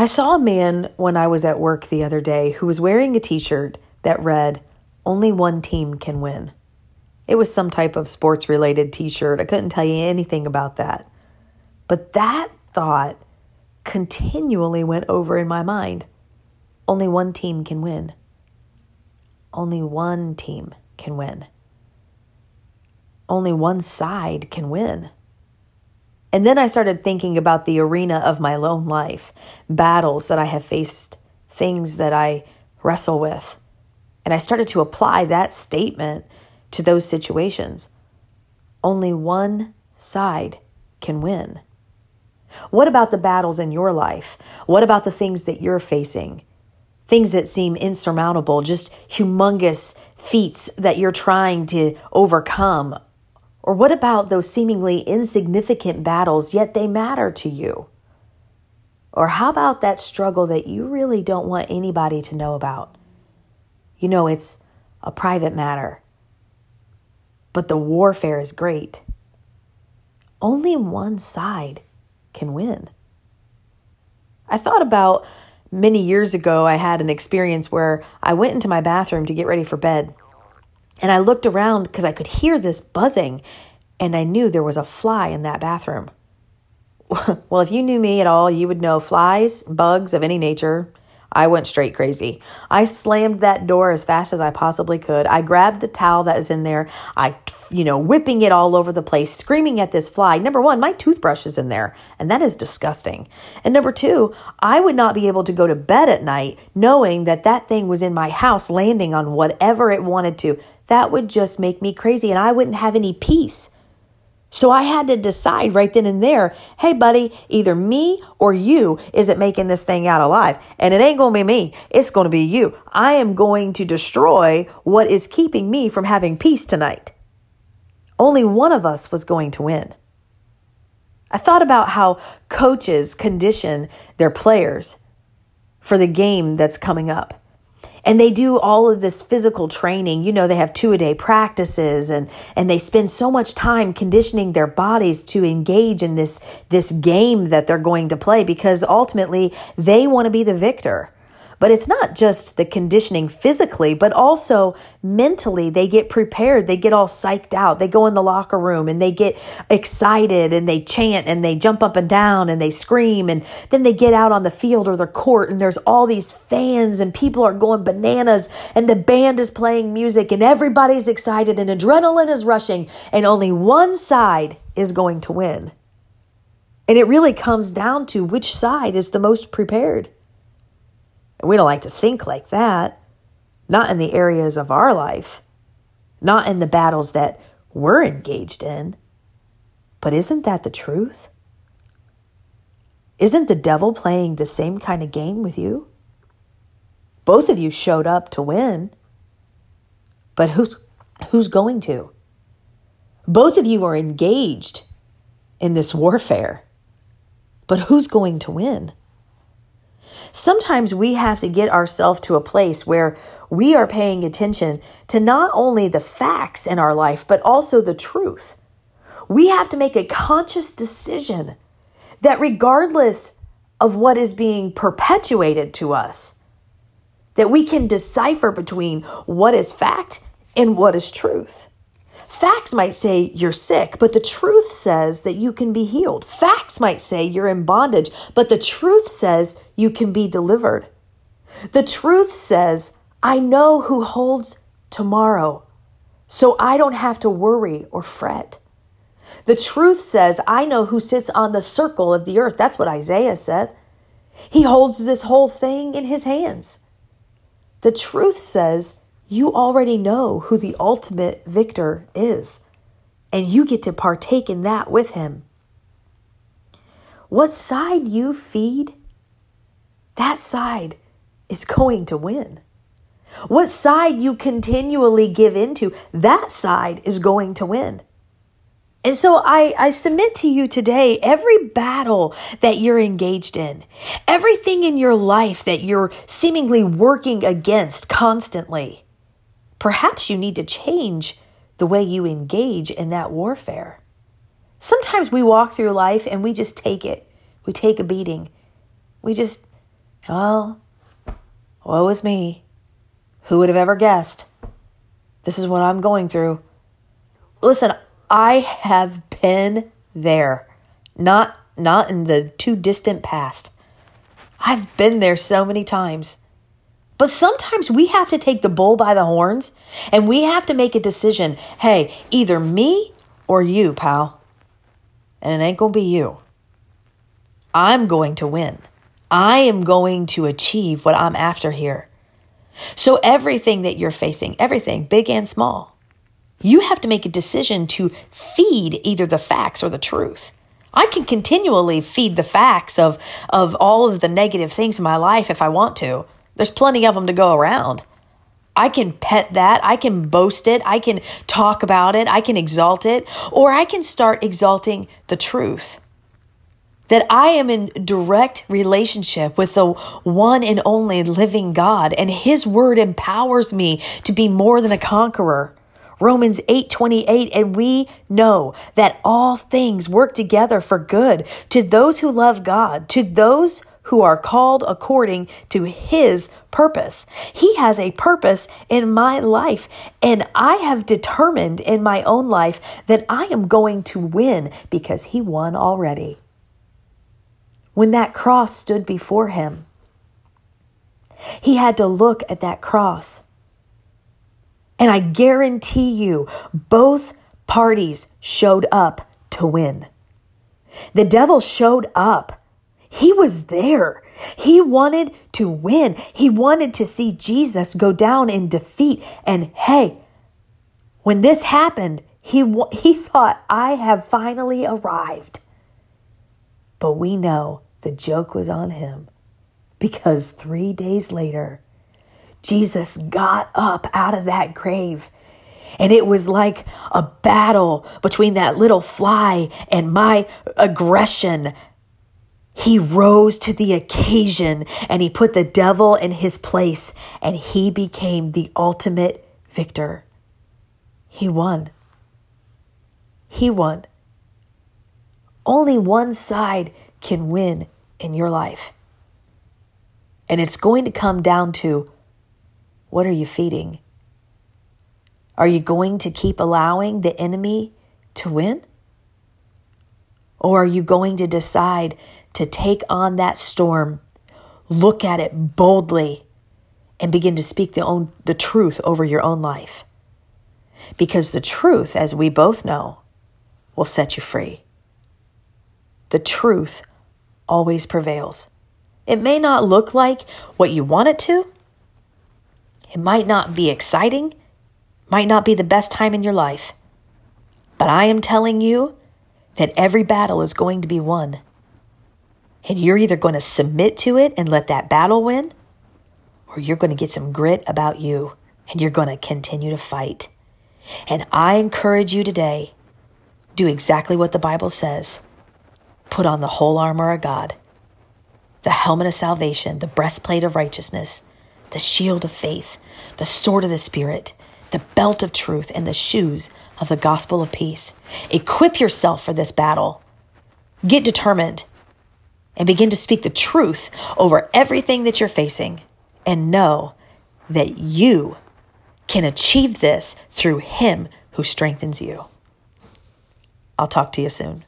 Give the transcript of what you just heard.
I saw a man when I was at work the other day who was wearing a t shirt that read, Only one team can win. It was some type of sports related t shirt. I couldn't tell you anything about that. But that thought continually went over in my mind. Only one team can win. Only one team can win. Only one side can win. And then I started thinking about the arena of my lone life, battles that I have faced, things that I wrestle with. And I started to apply that statement to those situations. Only one side can win. What about the battles in your life? What about the things that you're facing? Things that seem insurmountable, just humongous feats that you're trying to overcome. Or what about those seemingly insignificant battles, yet they matter to you? Or how about that struggle that you really don't want anybody to know about? You know, it's a private matter, but the warfare is great. Only one side can win. I thought about many years ago, I had an experience where I went into my bathroom to get ready for bed. And I looked around because I could hear this buzzing, and I knew there was a fly in that bathroom. well, if you knew me at all, you would know flies, bugs of any nature, I went straight crazy. I slammed that door as fast as I possibly could. I grabbed the towel that was in there. I, you know, whipping it all over the place, screaming at this fly. Number one, my toothbrush is in there, and that is disgusting. And number two, I would not be able to go to bed at night knowing that that thing was in my house landing on whatever it wanted to. That would just make me crazy, and I wouldn't have any peace. So I had to decide right then and there hey, buddy, either me or you isn't making this thing out alive. And it ain't going to be me, it's going to be you. I am going to destroy what is keeping me from having peace tonight. Only one of us was going to win. I thought about how coaches condition their players for the game that's coming up and they do all of this physical training. You know they have two a day practices and and they spend so much time conditioning their bodies to engage in this this game that they're going to play because ultimately they want to be the victor but it's not just the conditioning physically, but also mentally. They get prepared. They get all psyched out. They go in the locker room and they get excited and they chant and they jump up and down and they scream. And then they get out on the field or the court and there's all these fans and people are going bananas and the band is playing music and everybody's excited and adrenaline is rushing and only one side is going to win. And it really comes down to which side is the most prepared. And we don't like to think like that, not in the areas of our life, not in the battles that we're engaged in. But isn't that the truth? Isn't the devil playing the same kind of game with you? Both of you showed up to win, but who's, who's going to? Both of you are engaged in this warfare, but who's going to win? Sometimes we have to get ourselves to a place where we are paying attention to not only the facts in our life, but also the truth. We have to make a conscious decision that regardless of what is being perpetuated to us, that we can decipher between what is fact and what is truth. Facts might say you're sick, but the truth says that you can be healed. Facts might say you're in bondage, but the truth says you can be delivered. The truth says, I know who holds tomorrow, so I don't have to worry or fret. The truth says, I know who sits on the circle of the earth. That's what Isaiah said. He holds this whole thing in his hands. The truth says, you already know who the ultimate victor is, and you get to partake in that with him. What side you feed, that side is going to win. What side you continually give into, that side is going to win. And so I, I submit to you today every battle that you're engaged in, everything in your life that you're seemingly working against constantly, perhaps you need to change the way you engage in that warfare. Sometimes we walk through life and we just take it. We take a beating. We just Well, woe is me. Who would have ever guessed? This is what I'm going through. Listen, I have been there. Not not in the too distant past. I've been there so many times. But sometimes we have to take the bull by the horns and we have to make a decision. Hey, either me or you, pal. And it ain't going to be you. I'm going to win. I am going to achieve what I'm after here. So, everything that you're facing, everything, big and small, you have to make a decision to feed either the facts or the truth. I can continually feed the facts of, of all of the negative things in my life if I want to. There's plenty of them to go around. I can pet that. I can boast it. I can talk about it. I can exalt it. Or I can start exalting the truth. That I am in direct relationship with the one and only living God, and His word empowers me to be more than a conqueror. Romans 8:28 and we know that all things work together for good to those who love God, to those who are called according to his purpose. He has a purpose in my life, and I have determined in my own life that I am going to win because he won already. When that cross stood before him, he had to look at that cross and I guarantee you, both parties showed up to win. The devil showed up. He was there. He wanted to win. He wanted to see Jesus go down in defeat. And hey, when this happened, he, he thought, I have finally arrived. But we know the joke was on him because three days later, Jesus got up out of that grave. And it was like a battle between that little fly and my aggression. He rose to the occasion and he put the devil in his place and he became the ultimate victor. He won. He won. Only one side can win in your life. And it's going to come down to what are you feeding? Are you going to keep allowing the enemy to win? Or are you going to decide to take on that storm, look at it boldly, and begin to speak the, own, the truth over your own life? Because the truth, as we both know, will set you free. The truth always prevails. It may not look like what you want it to, it might not be exciting, might not be the best time in your life, but I am telling you that every battle is going to be won. And you're either going to submit to it and let that battle win, or you're going to get some grit about you and you're going to continue to fight. And I encourage you today do exactly what the Bible says put on the whole armor of God, the helmet of salvation, the breastplate of righteousness the shield of faith, the sword of the Spirit, the belt of truth, and the shoes of the gospel of peace. Equip yourself for this battle. Get determined and begin to speak the truth over everything that you're facing and know that you can achieve this through Him who strengthens you. I'll talk to you soon.